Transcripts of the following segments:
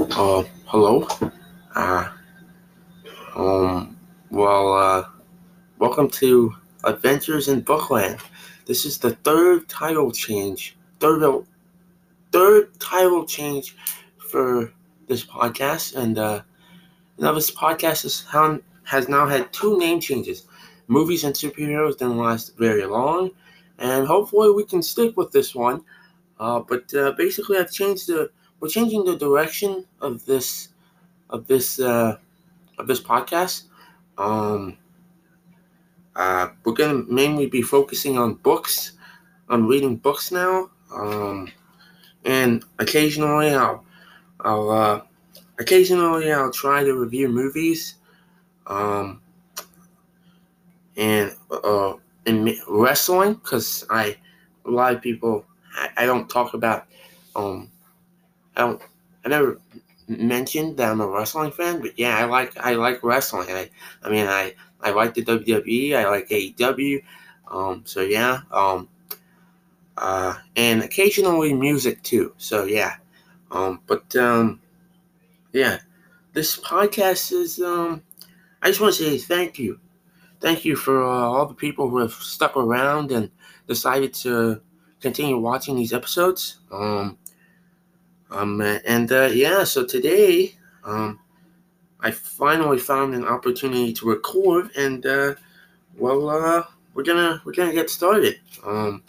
Uh, hello. Uh, um, well, uh, welcome to Adventures in Bookland. This is the third title change, third, third title change for this podcast, and uh, now this podcast has now had two name changes. Movies and superheroes didn't last very long, and hopefully we can stick with this one. Uh, but uh, basically, I've changed the we're changing the direction of this of this uh, of this podcast. Um, uh, we're gonna mainly be focusing on books, I'm reading books now, um, and occasionally I'll I'll uh, occasionally I'll try to review movies, um, and uh, and wrestling because I a lot of people I, I don't talk about um I. I never mentioned that I'm a wrestling fan, but yeah, I like I like wrestling. I I mean I I like the WWE. I like AEW. Um, so yeah. Um, uh, and occasionally music too. So yeah. Um, but um, yeah, this podcast is um. I just want to say thank you, thank you for uh, all the people who have stuck around and decided to continue watching these episodes. Um, um, and uh, yeah, so today, um, I finally found an opportunity to record, and uh, well, uh, we're gonna we're gonna get started. Um,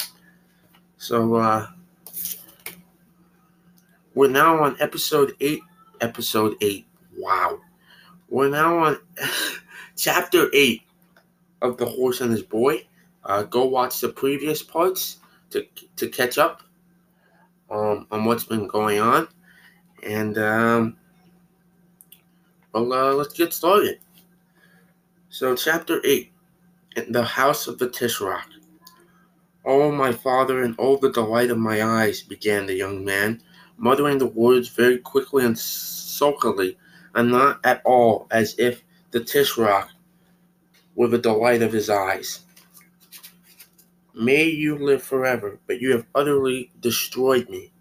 so uh, we're now on episode eight. Episode eight. Wow, we're now on chapter eight of the horse and his boy. Uh, go watch the previous parts to to catch up um, on what's been going on. And, um, well, uh, let's get started. So, chapter 8 In the House of the Tishrock. Oh, my father, and oh, the delight of my eyes, began the young man, muttering the words very quickly and sulkily, and not at all as if the Tishrock were the delight of his eyes. May you live forever, but you have utterly destroyed me.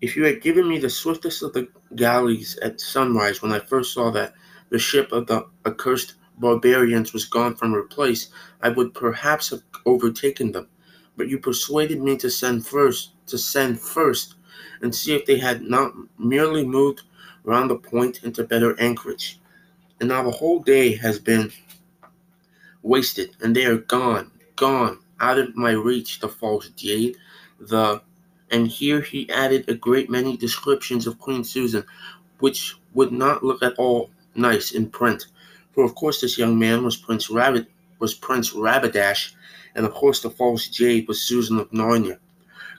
If you had given me the swiftest of the galleys at sunrise when I first saw that the ship of the accursed barbarians was gone from her place, I would perhaps have overtaken them. But you persuaded me to send first, to send first, and see if they had not merely moved round the point into better anchorage. And now the whole day has been wasted, and they are gone, gone, out of my reach, the false jade, the and here he added a great many descriptions of Queen Susan, which would not look at all nice in print. For of course this young man was Prince Rabbit was Prince Rabadash, and of course the false jade was Susan of Narnia.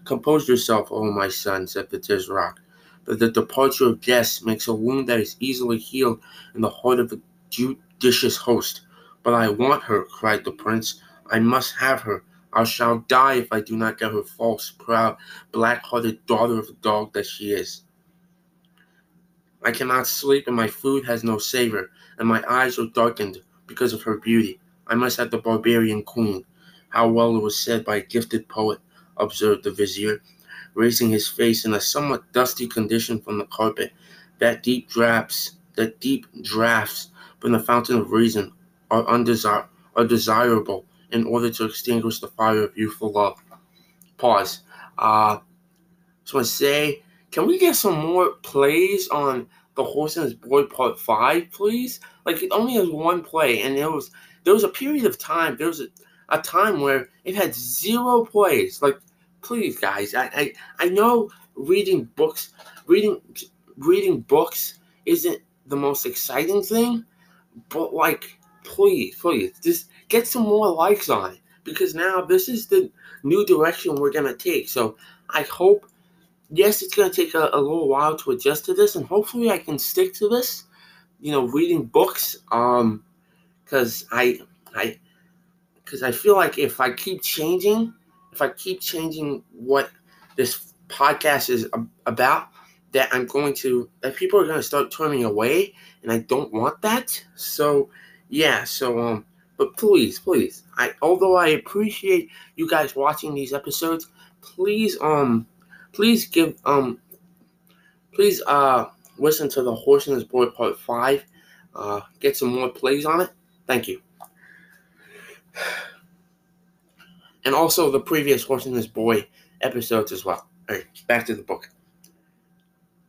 Compose yourself, O my son, said the Tishrock, but the departure of guests makes a wound that is easily healed in the heart of a judicious host. But I want her, cried the prince. I must have her. I shall die if I do not get her false, proud, black hearted daughter of a dog that she is. I cannot sleep, and my food has no savor, and my eyes are darkened because of her beauty. I must have the barbarian queen. How well it was said by a gifted poet, observed the vizier, raising his face in a somewhat dusty condition from the carpet. That deep drafts, that deep drafts from the fountain of reason are undesir- are desirable in order to extinguish the fire of youthful love. Pause. Uh, so I say, can we get some more plays on The Horse and His Boy Part 5, please? Like, it only has one play, and there was there was a period of time, there was a, a time where it had zero plays. Like, please, guys, I, I, I know reading books, reading reading books isn't the most exciting thing, but like, please, please, just get some more likes on it because now this is the new direction we're to take. So I hope, yes, it's to take a, a, little while to adjust to this, and hopefully I can stick to this. You know, reading books, um, because I, I, because I feel like if I keep changing, if I keep changing what this podcast is about, that I'm going to, that people are going to start turning away, and I don't want that. So, yeah, so um, but please, please, I although I appreciate you guys watching these episodes, please um please give um Please uh, listen to the Horse and His Boy Part 5. Uh, get some more plays on it. Thank you. And also the previous Horse and His Boy episodes as well. All right, back to the book.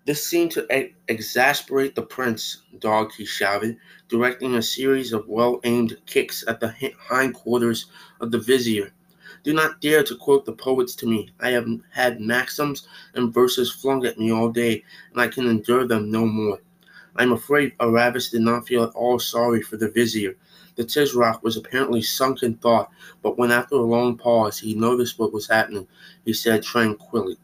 This seemed to ex- exasperate the prince, dog, he shouted, directing a series of well aimed kicks at the hindquarters of the vizier. Do not dare to quote the poets to me. I have had maxims and verses flung at me all day, and I can endure them no more. I am afraid Aravis did not feel at all sorry for the vizier. The Tisroc was apparently sunk in thought, but when after a long pause he noticed what was happening, he said tranquilly,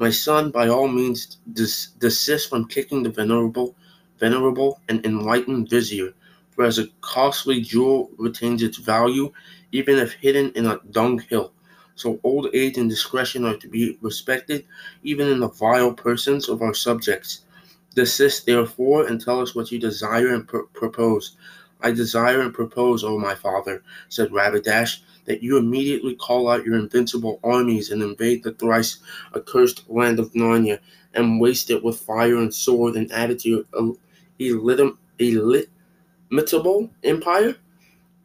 my son, by all means, des- desist from kicking the venerable, venerable and enlightened vizier, for as a costly jewel retains its value, even if hidden in a dunghill. So old age and discretion are to be respected, even in the vile persons of our subjects. Desist, therefore, and tell us what you desire and pr- propose. I desire and propose, O my father, said Rabadash, that you immediately call out your invincible armies and invade the thrice accursed land of Narnia and waste it with fire and sword and add it to your illimitable empire,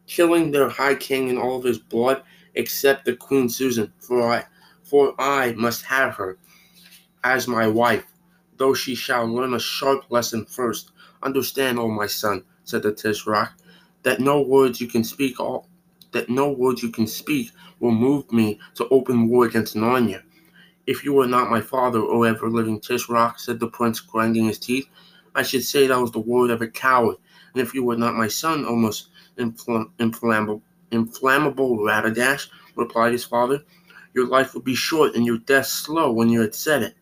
killing their high king and all of his blood, except the Queen Susan, for I, for I must have her as my wife, though she shall learn a sharp lesson first. Understand, O my son, said the Tisroc, that no words you can speak all that no words you can speak will move me to open war against Narnia. If you were not my father, O ever living Tisroc, said the prince, grinding his teeth, I should say that was the word of a coward. And if you were not my son, almost infl- inflammable, inflammable Rabadash, replied his father, your life would be short and your death slow when you had said it.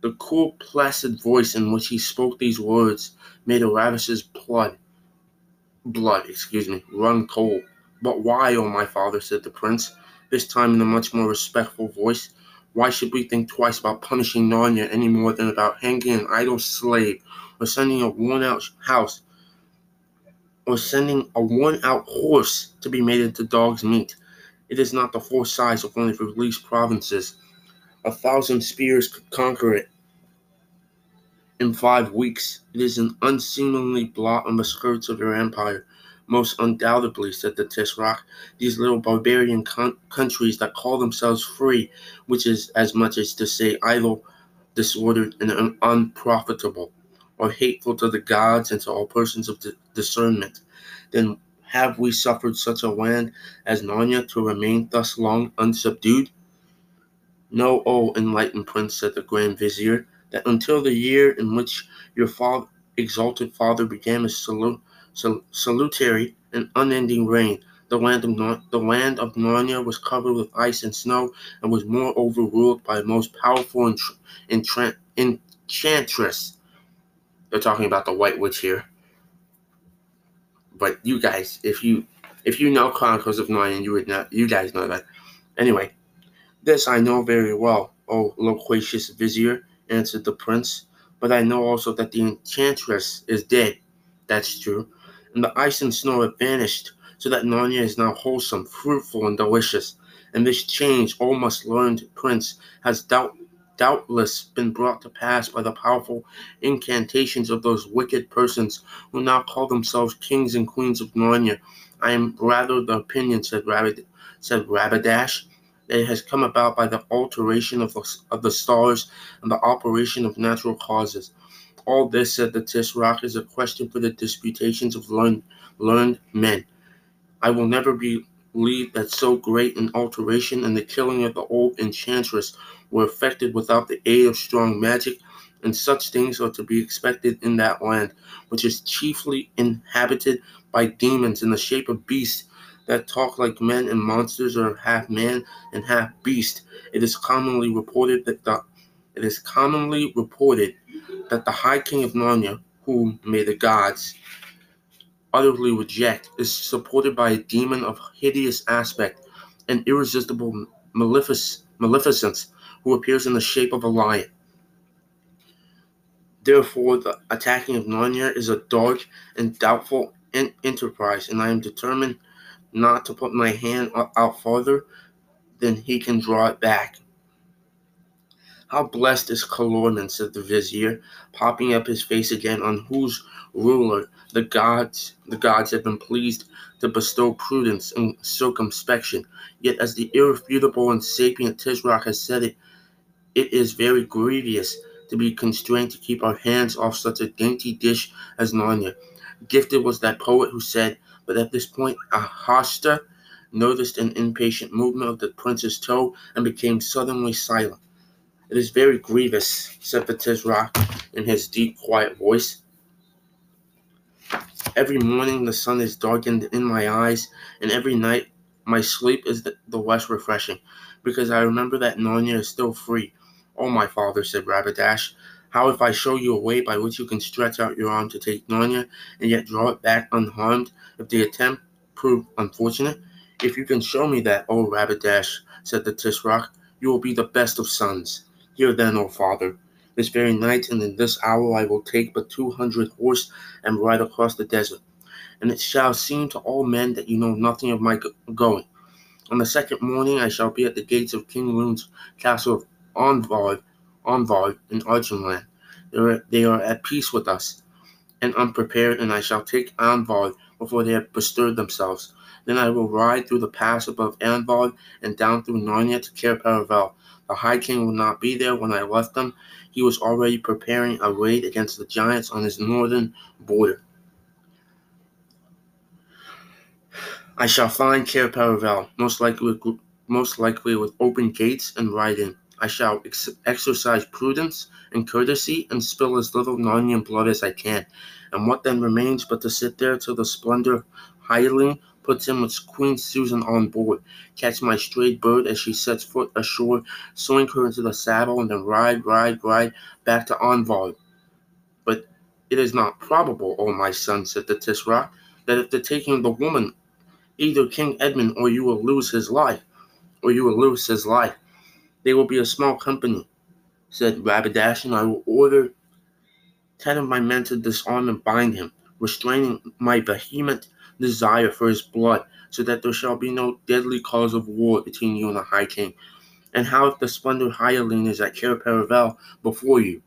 The cool, placid voice in which he spoke these words made Aravis's blood, blood, excuse me, run cold. But why, O oh my father, said the prince, this time in a much more respectful voice. Why should we think twice about punishing Narnia any more than about hanging an idle slave or sending a worn out house or sending a worn out horse to be made into dog's meat? It is not the full size of one of your released provinces. A thousand spears could conquer it in five weeks. It is an unseemly blot on the skirts of your empire. Most undoubtedly, said the Tisroc, these little barbarian con- countries that call themselves free, which is as much as to say idle, disordered, and un- unprofitable, or hateful to the gods and to all persons of di- discernment, then have we suffered such a land as Narnia to remain thus long unsubdued? Know, O enlightened prince, said the grand vizier, that until the year in which your father, exalted father began his salute salutary and unending reign. The land of Nar- the land of Narnia was covered with ice and snow, and was moreover ruled by a most powerful entra- enchantress. They're talking about the White Witch here. But you guys, if you if you know Chronicles of Narnia, you would not. You guys know that. Anyway, this I know very well, O loquacious vizier, answered the prince. But I know also that the enchantress is dead. That's true and the ice and snow have vanished, so that Narnia is now wholesome, fruitful, and delicious. And this change, almost learned prince, has doubt, doubtless been brought to pass by the powerful incantations of those wicked persons who now call themselves kings and queens of Narnia. I am rather of the opinion, said, Rabid, said Rabadash, that it has come about by the alteration of the, of the stars and the operation of natural causes. All this, said the Tisroc, is a question for the disputations of learned, learned men. I will never believe that so great an alteration and the killing of the old enchantress were effected without the aid of strong magic, and such things are to be expected in that land, which is chiefly inhabited by demons in the shape of beasts that talk like men and monsters are half man and half beast. It is commonly reported that the it is commonly reported that the High King of Narnia, whom may the gods utterly reject, is supported by a demon of hideous aspect and irresistible malefic- maleficence who appears in the shape of a lion. Therefore, the attacking of Narnia is a dark and doubtful en- enterprise, and I am determined not to put my hand out farther than he can draw it back. How blessed is Calormen, said the vizier, popping up his face again, on whose ruler the gods the gods have been pleased to bestow prudence and circumspection. Yet as the irrefutable and sapient Tisroc has said it, it is very grievous to be constrained to keep our hands off such a dainty dish as Narnia. Gifted was that poet who said, but at this point Ahasta noticed an impatient movement of the prince's toe and became suddenly silent. It is very grievous, said Tisroc in his deep, quiet voice. Every morning the sun is darkened in my eyes, and every night my sleep is the, less refreshing, because I remember that Narnia is still free. Oh, my father, said Rabadash, how if I show you a way by which you can stretch out your arm to take Narnia and yet draw it back unharmed if the attempt prove unfortunate? If you can show me that, O Rabadash, said the Tisroc, you will be the best of sons. Hear then, O father, this very night and in this hour I will take but two hundred horse and ride across the desert. And it shall seem to all men that you know nothing of my going. On the second morning I shall be at the gates of King Lune's castle of Anvard, Anvard in Archenland. They are, they are at peace with us and unprepared, and I shall take Anvard before they have bestirred themselves. Then I will ride through the pass above Anvard and down through Narnia to Cair Paravel. The High King will not be there when I left them. He was already preparing a raid against the giants on his northern border. I shall find Cair Paravel, most likely with, most likely with open gates, and ride in. I shall ex- exercise prudence and courtesy and spill as little Narnian blood as I can. And what then remains but to sit there till the Splendour Hyaline puts with Queen Susan on board, catch my strayed bird as she sets foot ashore, swing her into the saddle, and then ride, ride, ride back to Anvard. But it is not probable, O my son, said the Tisroc, that if the taking of the woman, either King Edmund or you will lose his life, or you will lose his life. They will be a small company, said Rabadash, and I will order ten of my men to disarm and bind him, restraining my vehement desire for his blood, so that there shall be no deadly cause of war between you and the High King. And how if the splendid hireling is at Cair Paravel before you?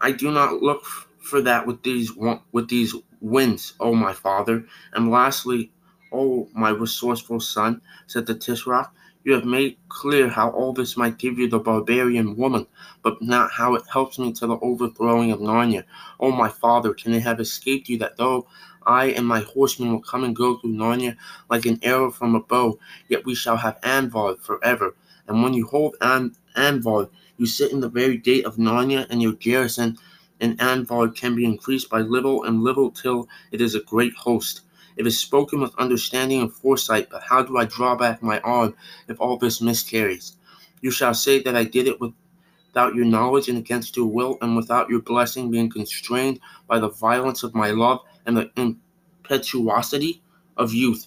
I do not look for that with these with these winds, O my father. And lastly, O my resourceful son, said the Tisroc, you have made clear how all this might give you the barbarian woman, but not how it helps me to the overthrowing of Narnia. Oh, my father, can it have escaped you that though I and my horsemen will come and go through Narnia like an arrow from a bow, yet we shall have Anvard forever. And when you hold An- Anvard, you sit in the very gate of Narnia, and your garrison in Anvard can be increased by little and little till it is a great host. It is spoken with understanding and foresight, but how do I draw back my arm if all this miscarries? You shall say that I did it without your knowledge and against your will, and without your blessing being constrained by the violence of my love and the impetuosity of youth.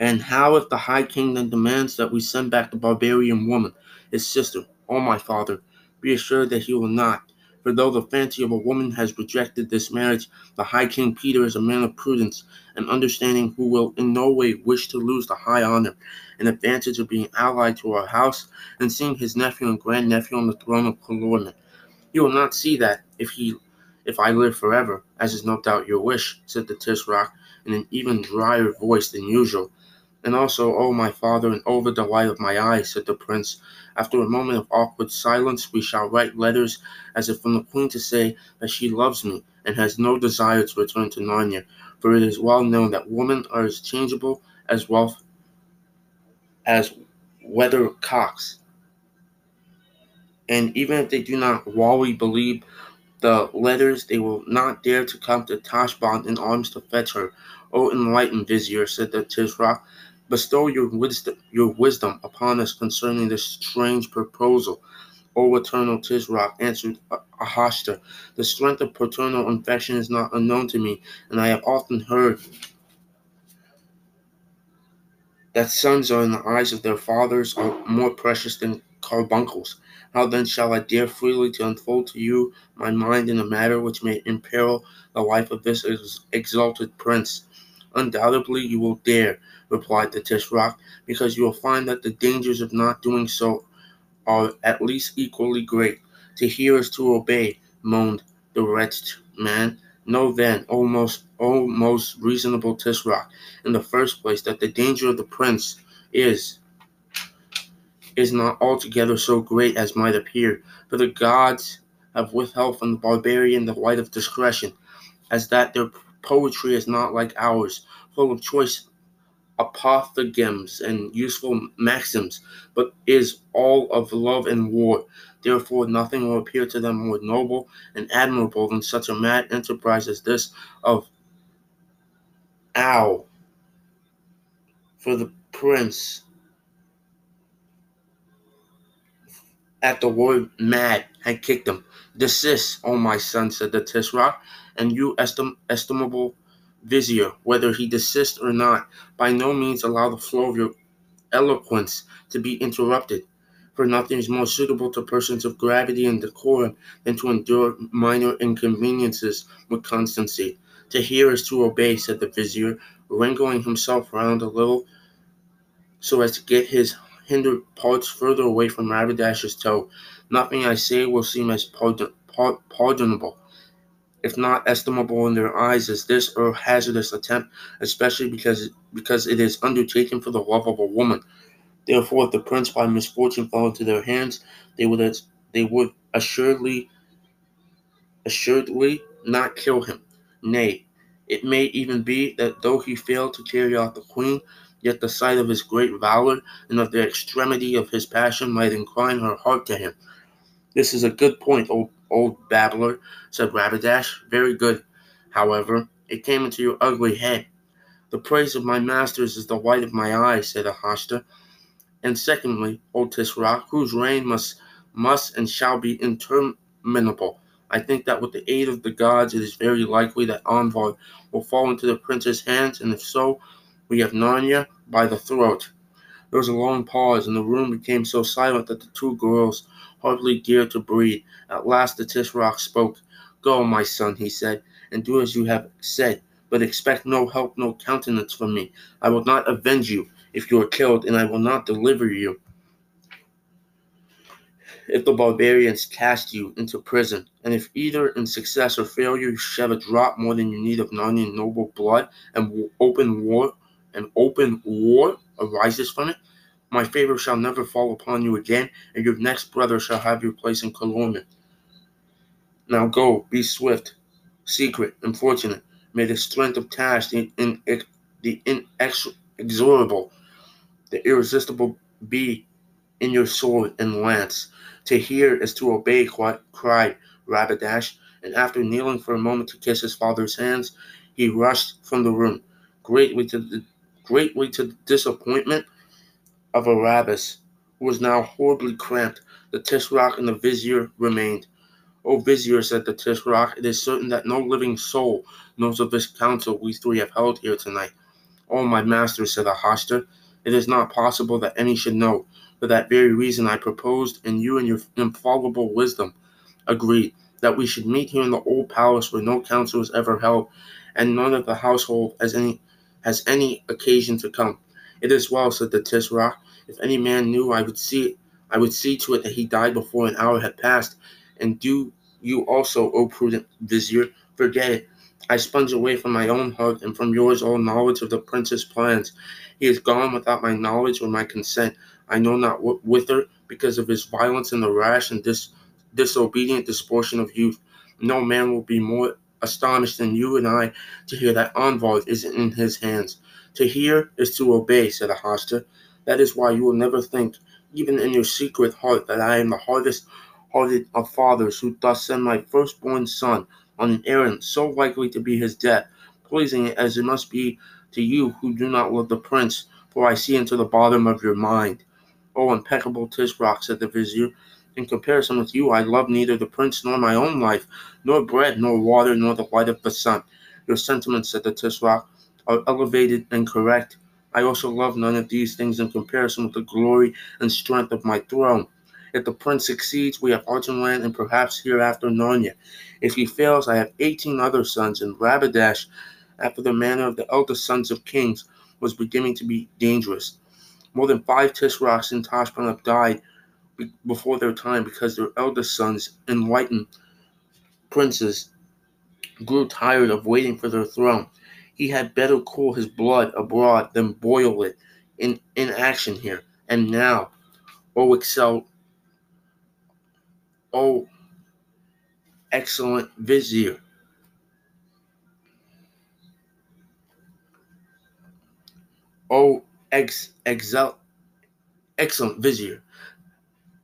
And how if the High King then demands that we send back the barbarian woman, his sister, or my father? Be assured that he will not. For though the fancy of a woman has rejected this marriage, the High King Peter is a man of prudence and understanding who will in no way wish to lose the high honor and advantage of being allied to our house and seeing his nephew and grandnephew on the throne of Calormen. He will not see that if he if I live forever, as is no doubt your wish, said the Tisroc in an even drier voice than usual. And also, O oh, my father, and oh, the delight of my eyes, said the prince. After a moment of awkward silence, we shall write letters as if from the queen to say that she loves me and has no desire to return to Narnia, for it is well known that women are as changeable as wealth as weathercocks. And even if they do not wholly believe the letters, they will not dare to come to Tashbaan in arms to fetch her. O enlightened vizier, said the Tisroc, Bestow your wisdom, your wisdom upon us concerning this strange proposal. O eternal Tisroc, answered Ahasta, the strength of paternal affection is not unknown to me, and I have often heard that sons are in the eyes of their fathers are more precious than carbuncles. How then shall I dare freely to unfold to you my mind in a matter which may imperil the life of this exalted prince? Undoubtedly you will dare, replied the Tisroc, because you will find that the dangers of not doing so are at least equally great. To hear is to obey, moaned the wretched man. Know then, O most, o most reasonable Tishrock, in the first place, that the danger of the prince is is not altogether so great as might appear, for the gods have withheld from the barbarian the light of discretion, as that their poetry is not like ours, full of choice apothegms and useful maxims, but is all of love and war. Therefore, nothing will appear to them more noble and admirable than such a mad enterprise as this of Ow for the prince at the word mad had kicked him. Desist, O my son, said the Tisroc, and you, estim- estimable vizier, whether he desist or not, by no means allow the flow of your eloquence to be interrupted. For nothing is more suitable to persons of gravity and decorum than to endure minor inconveniences with constancy. To hear is to obey, said the vizier, wriggling himself round a little so as to get his hinder parts further away from Rabadash's toe. Nothing I say will seem as pardon, pardonable, if not estimable in their eyes, as this or hazardous attempt, especially because because it is undertaken for the love of a woman. Therefore, if the prince by misfortune fell into their hands, they would they would assuredly assuredly not kill him. Nay, it may even be that though he failed to carry off the queen, Yet the sight of his great valor and of the extremity of his passion might incline her heart to him. This is a good point, old, old babbler, said Rabadash. Very good. However, it came into your ugly head. The praise of my masters is the white of my eyes, said Ahasta. And secondly, O Tisroc, whose reign must must and shall be interminable. I think that with the aid of the gods, it is very likely that Anvard will fall into the prince's hands, and if so, we have Narnia by the throat. There was a long pause, and the room became so silent that the two girls hardly dared to breathe. At last the Tisroc spoke. Go, my son, he said, and do as you have said, but expect no help, no countenance from me. I will not avenge you if you are killed, and I will not deliver you if the barbarians cast you into prison, and if either in success or failure you shed a drop more than you need of Narnian noble blood and open war an open war arises from it, my favor shall never fall upon you again, and your next brother shall have your place in Calormen. Now go, be swift, secret, and fortunate. May the strength of Tash, the, in, the inexorable, the irresistible be in your sword and lance. To hear is to obey, cried Rabadash, and after kneeling for a moment to kiss his father's hands, he rushed from the room, greatly to the greatly to the disappointment of Aravis, who was now horribly cramped. The Tisroc and the Vizier remained. O Vizier, said the Tisroc, it is certain that no living soul knows of this council we three have held here tonight. O my master, said Ahasta, it is not possible that any should know. For that very reason I proposed, and you and your infallible wisdom agreed, that we should meet here in the old palace where no council was ever held, and none of the household has any has any occasion to come. It is well, said the Tisroc. If any man knew, I would see I would see to it that he died before an hour had passed. And do you also, O prudent vizier, forget it. I sponge away from my own heart and from yours all knowledge of the prince's plans. He is gone without my knowledge or my consent. I know not what whither, because of his violence and the rash and dis- disobedient disportion of youth. No man will be more astonished than you and I to hear that Anvard is in his hands. To hear is to obey, said Ahasta. That is why you will never think, even in your secret heart, that I am the hardest hearted of fathers who thus send my firstborn son on an errand so likely to be his death, pleasing as it must be to you who do not love the prince, for I see into the bottom of your mind. O impeccable Tisroc, said the vizier, in comparison with you, I love neither the prince nor my own life, nor bread, nor water, nor the light of the sun. Your sentiments, said the Tisroc, are elevated and correct. I also love none of these things in comparison with the glory and strength of my throne. If the prince succeeds, we have Archenland and perhaps hereafter Narnia. If he fails, I have eighteen other sons, and Rabadash, after the manner of the eldest sons of kings, was beginning to be dangerous. More than five Tisrocks in Tashbaan died before their time because their eldest sons, enlightened princes, grew tired of waiting for their throne. He had better cool his blood abroad than boil it in, in action here. And now, O excel, O excellent vizier, O ex, excel, excellent vizier,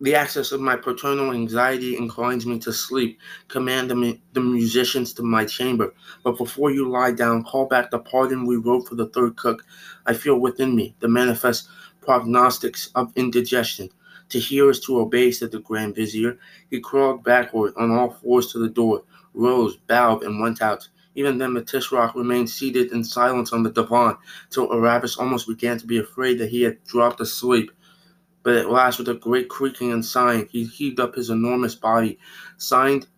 the access of my paternal anxiety inclines me to sleep. Command the, the, musicians to my chamber. But before you lie down, call back the pardon we wrote for the third cook. I feel within me the manifest prognostics of indigestion. To hear is to obey, said the Grand Vizier. He crawled backward on all fours to the door, rose, bowed, and went out. Even then, the Tisroc remained seated in silence on the divan, till Aravis almost began to be afraid that he had dropped asleep. But at last, with a great creaking and sighing, he heaved up his enormous body, signed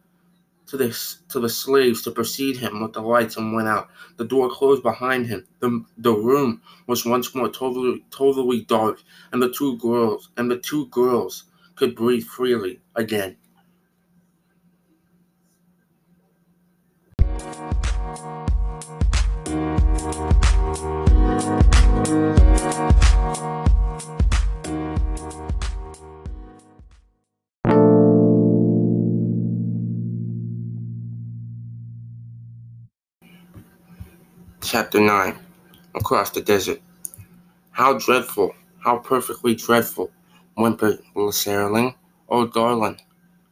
to the, to the slaves to precede him with the lights, and went out. The door closed behind him. The, the room was once more totally, totally dark, and the two girls and the two girls could breathe freely again. Chapter 9 Across the Desert. How dreadful, how perfectly dreadful, whimpered Lasaraleen. Oh, darling,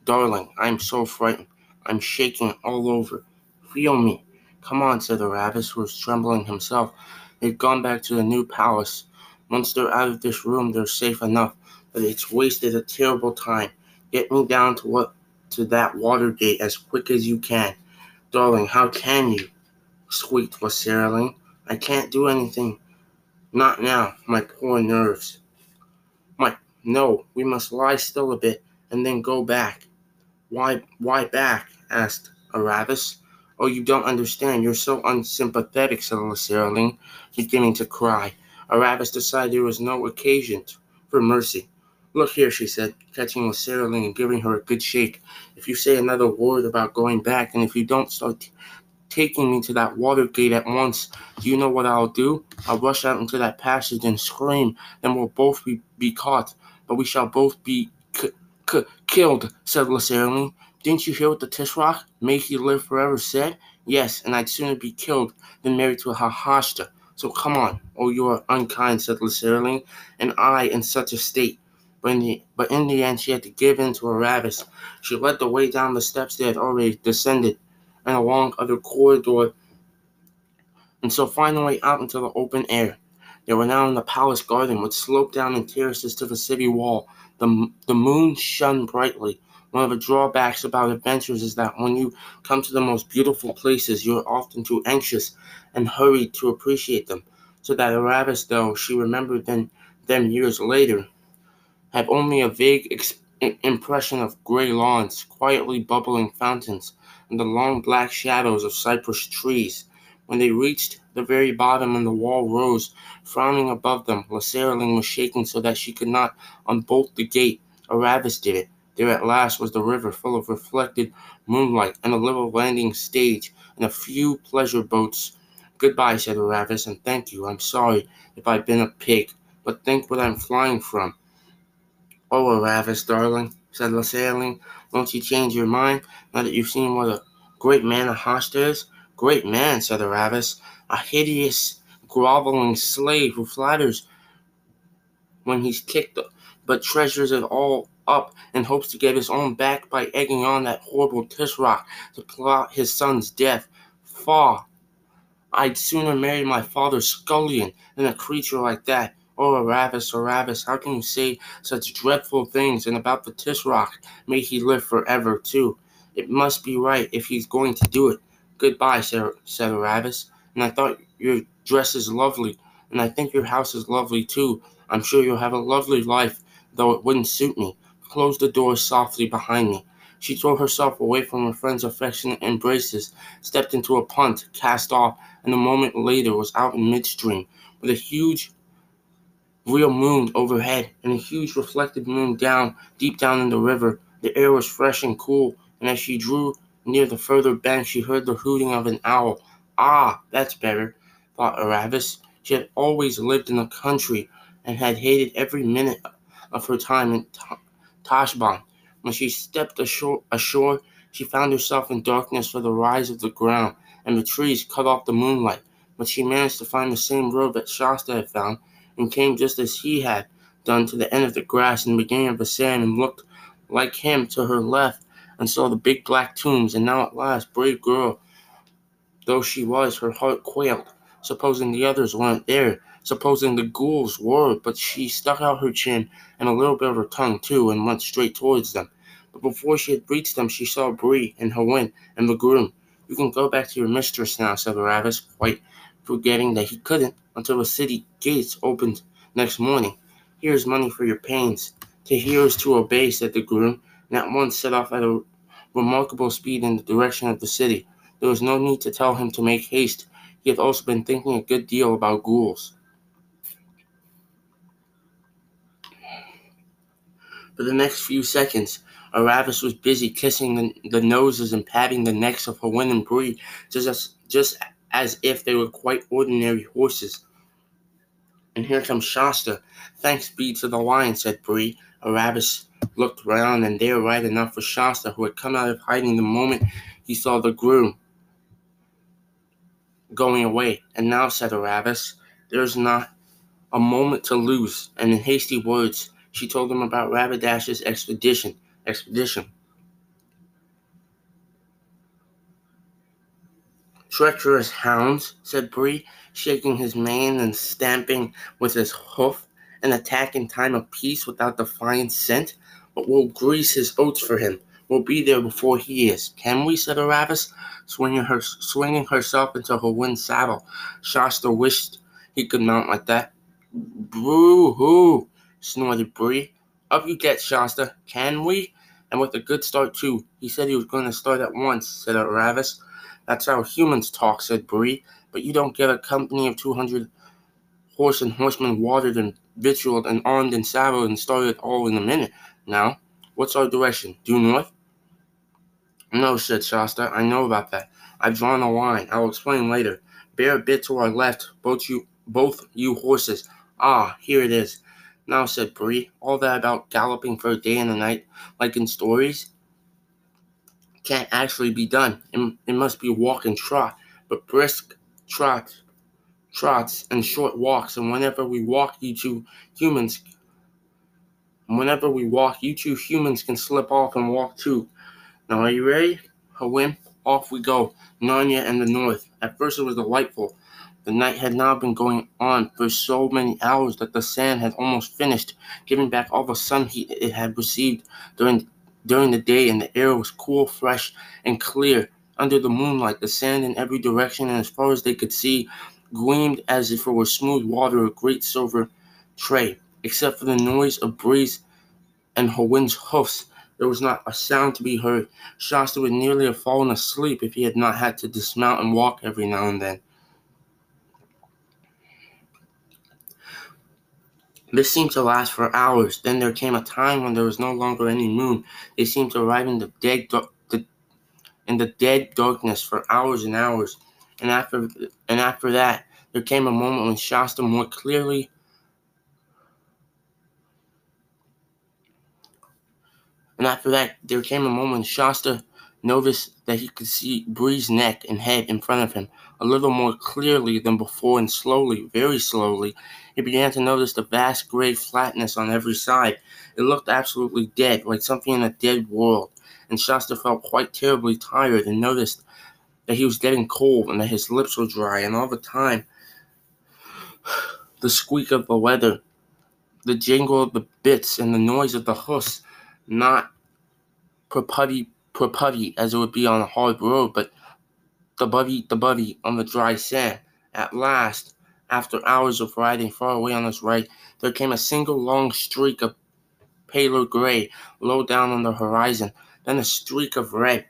darling, I'm so frightened. I'm shaking all over. Feel me. Come on, said Aravis, who was trembling himself. They've gone back to the new palace. Once they're out of this room, they're safe enough, but it's wasted a terrible time. Get me down to what to that water gate as quick as you can. Darling, how can you? Squeaked Lasaraleen. I can't do anything. Not now, my poor nerves. My no, we must lie still a bit and then go back. Why why back? asked Aravis. Oh, you don't understand. You're so unsympathetic, said Lasaraleen, beginning to cry. Aravis decided there was no occasion for mercy. Look here, she said, catching Lasaraleen and giving her a good shake. If you say another word about going back, and if you don't start taking me to that water gate at once. Do you know what I'll do? I'll rush out into that passage and scream. Then we'll both be, be caught, but we shall both be k- k- killed, said Lasaraleen. Didn't you hear what the Tisroc, make you live forever, said? Yes, and I'd sooner be killed than married to a Hahashta. So come on, oh, you are unkind, said Lasaraleen, and I in such a state. But in, the, but in the end, she had to give in to Aravis. She led the way down the steps they had already descended and along other corridor, and so finally out into the open air. They were now in the palace garden, which sloped down in terraces to the city wall. The, the moon shone brightly. One of the drawbacks about adventures is that when you come to the most beautiful places, you're often too anxious and hurried to appreciate them. So that Aravis, though she remembered them, them years later, had only a vague ex- impression of gray lawns, quietly bubbling fountains, and the long black shadows of cypress trees. When they reached the very bottom and the wall rose, frowning above them, Lasaraleen was shaking so that she could not unbolt the gate. Aravis did it. There at last was the river full of reflected moonlight and a little landing stage and a few pleasure boats. Goodbye, said Aravis, and thank you. I'm sorry if I've been a pig, but think what I'm flying from. Oh, Aravis, darling, said Lasaraleen, won't you change your mind now that you've seen what a great man a Hahashta is? Great man, said the Aravis, a hideous, groveling slave who flatters when he's kicked, but treasures it all up and hopes to get his own back by egging on that horrible Tisroc to plot his son's death. Faugh! I'd sooner marry my father's scullion than a creature like that. Oh, Aravis, oh, Aravis, how can you say such dreadful things? And about the Tisroc, may he live forever, too. It must be right if he's going to do it. Goodbye, said, said. And I thought your dress is lovely, and I think your house is lovely, too. I'm sure you'll have a lovely life, though it wouldn't suit me. Close the door softly behind me. She tore herself away from her friend's affectionate embraces, stepped into a punt, cast off, and a moment later was out in midstream with a huge real moon overhead and a huge reflected moon down deep down in the river. The air was fresh and cool, and as she drew near the further bank, she heard the hooting of an owl. Ah, that's better, thought Aravis. She had always lived in the country and had hated every minute of her time in Tashbaan. When she stepped ashore, ashore, she found herself in darkness for the rise of the ground, and the trees cut off the moonlight. But she managed to find the same road that Shasta had found, and came just as he had done to the end of the grass and beginning of the sand, and looked like him to her left, and saw the big black tombs. And now at last, brave girl though she was, her heart quailed. Supposing the others weren't there, supposing the ghouls were, but she stuck out her chin and a little bit of her tongue too, and went straight towards them. But before she had reached them, she saw Bree and Hwin and the groom. You can go back to your mistress now, said Aravis, quite forgetting that he couldn't until the city gates opened next morning. Here's money for your pains. Is to obey, said the groom, and at once set off at a remarkable speed in the direction of the city. There was no need to tell him to make haste. He had also been thinking a good deal about ghouls. For the next few seconds, Aravis was busy kissing the, the, noses and patting the necks of and Bree, just as, just as if they were quite ordinary horses. And here comes Shasta. Thanks be to the lion, said Bree. Aravis looked round, and there, right enough, was Shasta, who had come out of hiding the moment he saw the groom going away. And now, said Aravis, there is not a moment to lose. And in hasty words, she told him about Rabadash's expedition. Expedition. Treacherous hounds, said Bree, shaking his mane and stamping with his hoof. An attack in time of peace without defiant scent, but we'll grease his oats for him. We'll be there before he is. Can we? said Aravis, swinging her swinging herself into her wind saddle. Shasta wished he could mount like that. Boo hoo, snorted Bree. Up you get, Shasta. Can we? And with a good start too. He said he was going to start at once, said Aravis. That's how humans talk, said Bree. But you don't get a company of two hundred horse and horsemen watered and victualed and armed and saddled and started all in a minute. Now, what's our direction? Due north? No, said Shasta. I know about that. I've drawn a line. I'll explain later. Bear a bit to our left, both you both you horses. Ah, here it is. Now, said Bree, all that about galloping for a day and a night, like in stories, can't actually be done. It, it must be walk and trot, but brisk trot, trots and short walks. And whenever we walk, you two humans, whenever we walk, you two humans can slip off and walk too. Now, are you ready? Hwin, off we go. Narnia and the North. At first, it was delightful. The night had now been going on for so many hours that the sand had almost finished, giving back all the sun heat it had received during during the day, and the air was cool, fresh, and clear. Under the moonlight, the sand in every direction and as far as they could see gleamed as if it were smooth water, a great silver tray. Except for the noise of Bree's and Hwin's hoofs, there was not a sound to be heard. Shasta would nearly have fallen asleep if he had not had to dismount and walk every now and then. This seemed to last for hours. Then there came a time when there was no longer any moon. They seemed to arrive in the dead, the, in the dead darkness for hours and hours. And after, and after that, there came a moment when Shasta more clearly And after that, there came a moment when Shasta noticed that he could see Bree's neck and head in front of him a little more clearly than before, and slowly, very slowly, he began to notice the vast gray flatness on every side. It looked absolutely dead, like something in a dead world, and Shasta felt quite terribly tired and noticed that he was getting cold and that his lips were dry, and all the time, the squeak of the leather, the jingle of the bits, and the noise of the hoofs not per putty per putty as it would be on a hard road, but the buddy the buddy on the dry sand. At last, after hours of riding far away on his right, there came a single long streak of paler gray low down on the horizon, then a streak of red.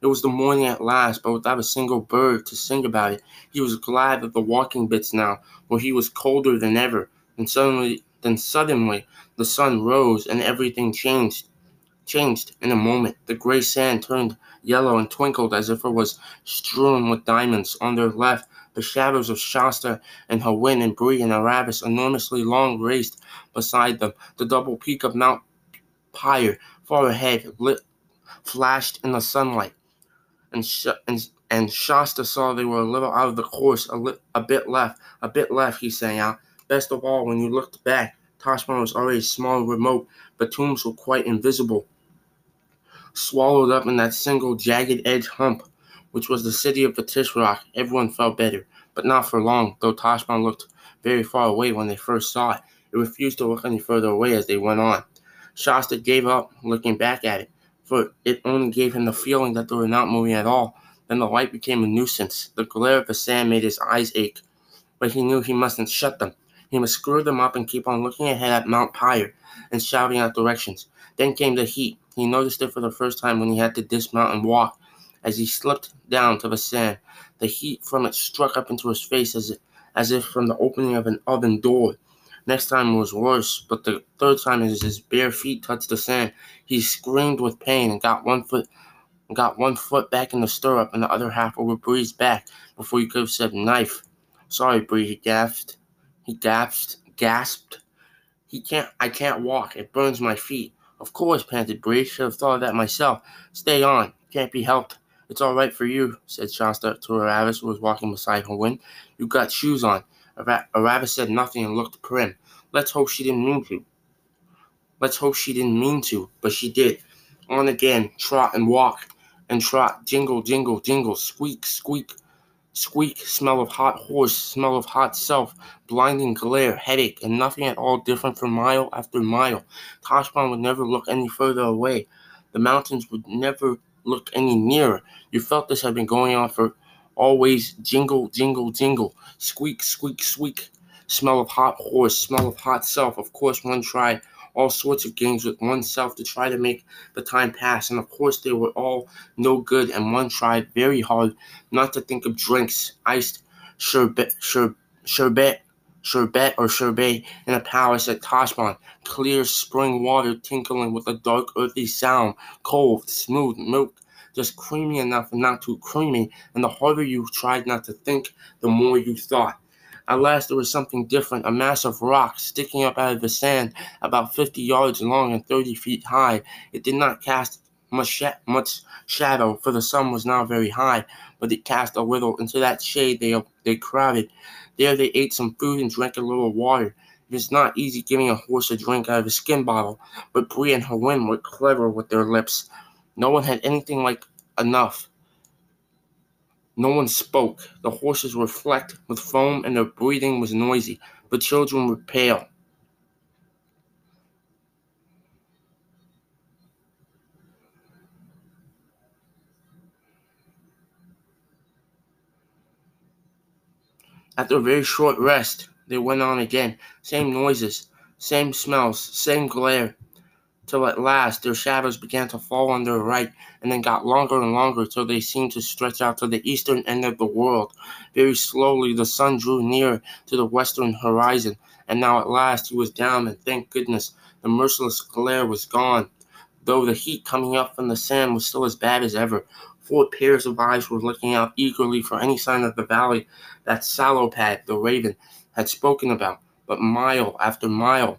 It It was the morning at last, but without a single bird to sing about it. He was glad of the walking bits now, for he was colder than ever. And suddenly, then suddenly, the sun rose and everything changed. Changed in a moment. The gray sand turned yellow and twinkled as if it was strewn with diamonds. On their left, the shadows of Shasta and Hwin and Bree and Aravis, enormously long, raced beside them. The double peak of Mount Pire, far ahead, lit, flashed in the sunlight. And, sh- and, and Shasta saw they were a little out of the course, a, li- a bit left, a bit left, he sang out. Best of all, when you looked back, Tashbaan was already small and remote, but tombs were quite invisible. Swallowed up in that single jagged edge hump, which was the city of the Tisroc, everyone felt better, but not for long, though Tashbaan looked very far away when they first saw it. It refused to look any further away as they went on. Shasta gave up looking back at it, for it only gave him the feeling that they were not moving at all. Then the light became a nuisance. The glare of the sand made his eyes ache, but he knew he mustn't shut them. He must screw them up and keep on looking ahead at Mount Pire and shouting out directions. Then came the heat. He noticed it for the first time when he had to dismount and walk as he slipped down to the sand. The heat from it struck up into his face as, it, as if from the opening of an oven door. Next time was worse, but the third time as his bare feet touched the sand, he screamed with pain and got one foot got one foot back in the stirrup and the other half over Bree's back before he could have said knife. Sorry, Bree, he gasped. He gasped gasped. He can't I can't walk. It burns my feet. Of course, panted Bree. Should have thought of that myself. Stay on. Can't be helped. It's all right for you, said Shasta to Aravis, who was walking beside Hwin. You got shoes on. Aravis said nothing and looked prim. Let's hope she didn't mean to. Let's hope she didn't mean to, but she did. On again, trot and walk, and trot, jingle, jingle, jingle, squeak, squeak, squeak, smell of hot horse, smell of hot self, blinding glare, headache, and nothing at all different for mile after mile. Tashbaan would never look any further away. The mountains would never look any nearer. You felt this had been going on for always jingle, jingle, jingle, squeak, squeak, squeak. Smell of hot horse, smell of hot self. Of course, one tried all sorts of games with oneself to try to make the time pass, and of course, they were all no good. And one tried very hard not to think of drinks, iced sherbet, sherbet, sherbet or sherbet in a palace at Tashbaan. Clear spring water tinkling with a dark earthy sound. Cold, smooth milk, just creamy enough and not too creamy. And the harder you tried not to think, the more you thought. At last there was something different, a mass of rock sticking up out of the sand about 50 yards long and 30 feet high. It did not cast much, sh- much shadow, for the sun was now very high, but it cast a little. Into that shade they, they crowded. There they ate some food and drank a little water. It is not easy giving a horse a drink out of a skin bottle, but Bree and Hwin were clever with their lips. No one had anything like enough. No one spoke. The horses were flecked with foam and their breathing was noisy. The children were pale. After a very short rest, they went on again. Same noises, same smells, same glare, till at last their shadows began to fall on their right and then got longer and longer till they seemed to stretch out to the eastern end of the world. Very slowly the sun drew near to the western horizon, and now at last he was down, and thank goodness the merciless glare was gone, though the heat coming up from the sand was still as bad as ever. Four pairs of eyes were looking out eagerly for any sign of the valley that Sallowpad, the raven, had spoken about. But mile after mile,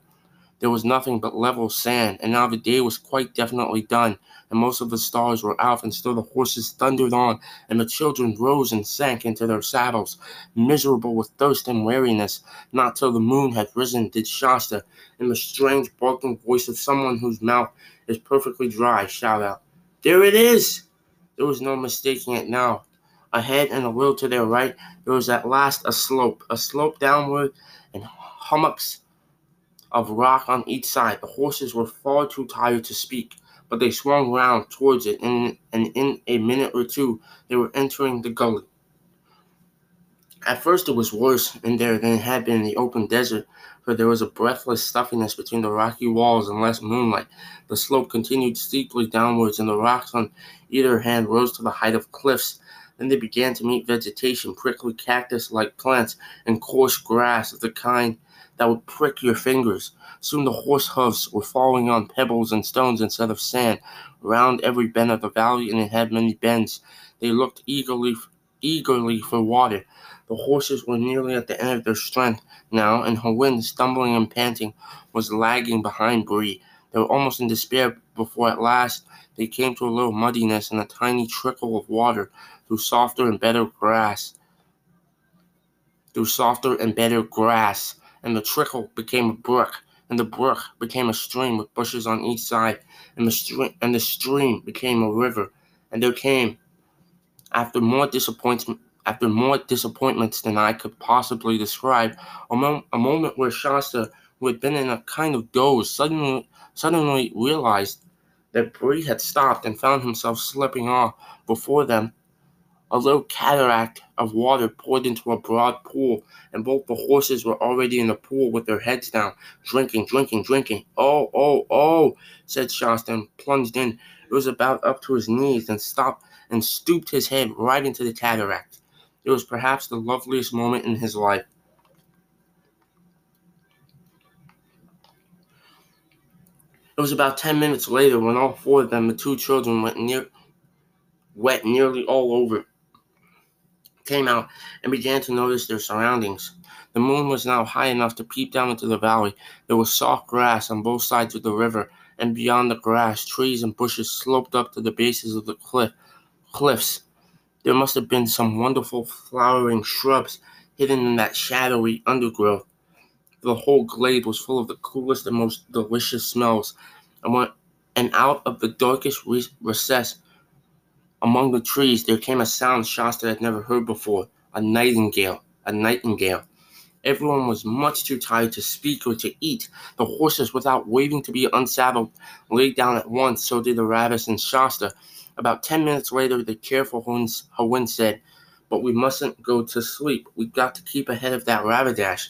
there was nothing but level sand, and now the day was quite definitely done, and most of the stars were out, and still the horses thundered on, and the children rose and sank into their saddles, miserable with thirst and weariness. Not till the moon had risen did Shasta, in the strange barking voice of someone whose mouth is perfectly dry, shout out, There it is! There was no mistaking it now. Ahead and a little to their right, there was at last a slope, a slope downward, and hummocks of rock on each side. The horses were far too tired to speak, but they swung round towards it, and, and in a minute or two they were entering the gully. At first, it was worse in there than it had been in the open desert, for there was a breathless stuffiness between the rocky walls and less moonlight. The slope continued steeply downwards, and the rocks on either hand rose to the height of cliffs. Then they began to meet vegetation, prickly cactus like plants, and coarse grass of the kind that would prick your fingers. Soon the horse hoofs were falling on pebbles and stones instead of sand. Round every bend of the valley, and it had many bends, they looked eagerly, eagerly for water. The horses were nearly at the end of their strength now, and Hwin, stumbling and panting, was lagging behind Bree. They were almost in despair before at last they came to a little muddiness and a tiny trickle of water through softer and better grass. Through softer and better grass, and the trickle became a brook, and the brook became a stream with bushes on each side, and the stream and the stream became a river. And there came, after more disappointment, after more disappointments than I could possibly describe, a, mo- a moment where Shasta, who had been in a kind of doze, suddenly suddenly realized that Bree had stopped and found himself slipping off before them. A little cataract of water poured into a broad pool, and both the horses were already in the pool with their heads down, drinking, drinking, drinking. Oh, oh, oh, said Shasta plunged in. It was about up to his knees and stopped and stooped his head right into the cataract. It was perhaps the loveliest moment in his life. It was about ten minutes later when all four of them, the two children, went near, wet nearly all over, came out and began to notice their surroundings. The moon was now high enough to peep down into the valley. There was soft grass on both sides of the river, and beyond the grass, trees and bushes sloped up to the bases of the cliff, cliffs. There must have been some wonderful flowering shrubs hidden in that shadowy undergrowth. The whole glade was full of the coolest and most delicious smells, and, went, and out of the darkest recess among the trees there came a sound Shasta had never heard before a nightingale, a nightingale. Everyone was much too tired to speak or to eat. The horses, without waiting to be unsaddled, lay down at once, so did the Aravis and Shasta. About ten minutes later, the careful Hwin said, But we mustn't go to sleep. We've got to keep ahead of that Rabadash.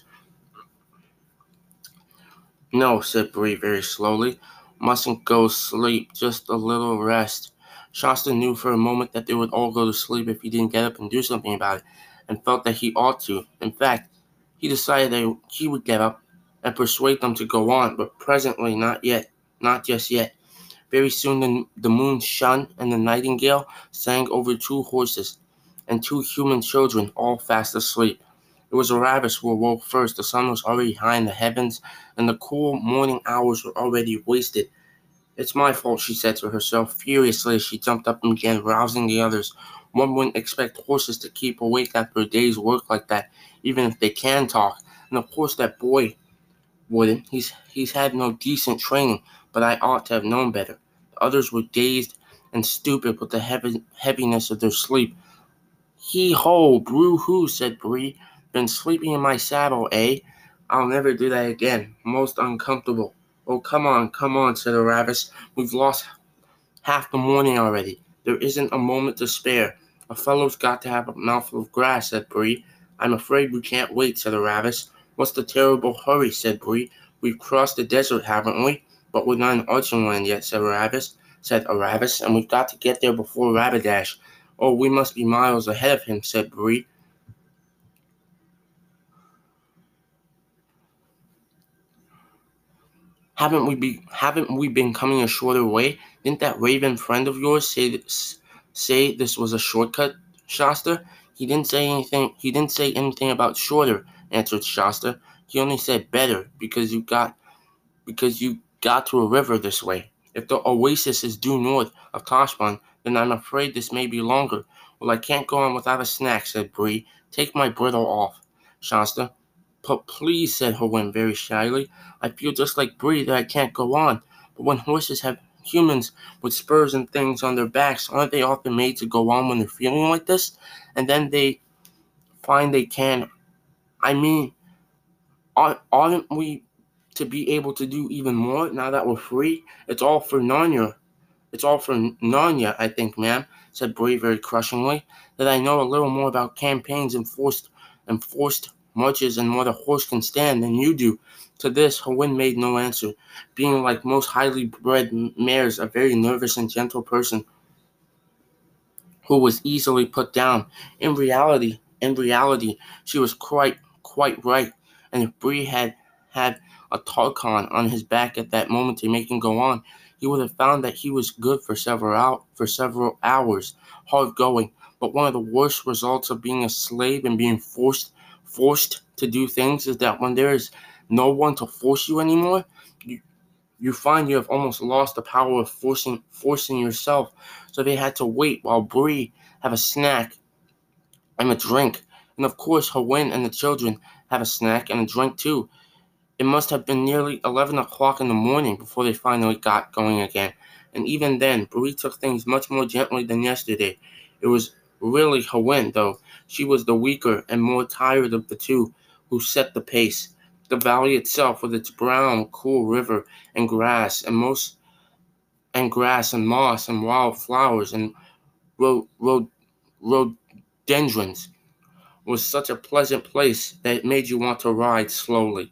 No, said Bree very slowly. Mustn't go sleep, just a little rest. Shasta knew for a moment that they would all go to sleep if he didn't get up and do something about it, and felt that he ought to. In fact, he decided that he would get up and persuade them to go on, but presently, not yet, not just yet. Very soon the, the moon shone, and the nightingale sang over two horses and two human children, all fast asleep. It was Aravis who awoke first. The sun was already high in the heavens, and the cool morning hours were already wasted. It's my fault, she said to herself furiously she jumped up and began rousing the others. One wouldn't expect horses to keep awake after a day's work like that, even if they can talk. And of course, that boy wouldn't. He's he's had no decent training, but I ought to have known better. The others were dazed and stupid with the heavy, heaviness of their sleep. Hee ho, brew hoo, said Bree. Been sleeping in my saddle, eh? I'll never do that again. Most uncomfortable. Oh, come on, come on, said Aravis. We've lost half the morning already. There isn't a moment to spare. A fellow's got to have a mouthful of grass, said Bree. I'm afraid we can't wait, said Aravis. What's the terrible hurry, said Bree. We've crossed the desert, haven't we? But we're not in Archenland yet, said Aravis, said Aravis, and we've got to get there before Rabadash. Oh, we must be miles ahead of him, said Bree. Haven't we be haven't we been coming a shorter way? Didn't that raven friend of yours say this, say this was a shortcut, Shasta? He didn't say anything. He didn't say anything about shorter, answered Shasta. He only said better because you got because you got to a river this way. If the oasis is due north of Tashbaan, then I'm afraid this may be longer. Well, I can't go on without a snack, said Bree. Take my bridle off, Shasta. But please, said Hwin very shyly, I feel just like Bree that I can't go on. But when horses have humans with spurs and things on their backs, aren't they often made to go on when they're feeling like this? And then they find they can. I mean, aren't we to be able to do even more now that we're free? It's all for Narnia. It's all for Narnia, I think, ma'am, said Bree very crushingly, that I know a little more about campaigns and forced and forced marches and what a horse can stand than you do. To this, Hwin made no answer, being like most highly bred mares, a very nervous and gentle person who was easily put down. In reality, in reality, she was quite quite right. And if Bree had had a Tarkaan on his back at that moment to make him go on, he would have found that he was good for several out for several hours, hard going. But one of the worst results of being a slave and being forced forced to do things is that when there is no one to force you anymore, you you find you have almost lost the power of forcing forcing yourself. So they had to wait while Bree have a snack and a drink. And of course Hwin and the children have a snack and a drink too. It must have been nearly 11 o'clock in the morning before they finally got going again. And even then, Bree took things much more gently than yesterday. It was really Hwin, though. She was the weaker and more tired of the two who set the pace. The valley itself, with its brown, cool river and grass and most and grass and moss and wild flowers and ro- ro- rhododendrons, was such a pleasant place that it made you want to ride slowly.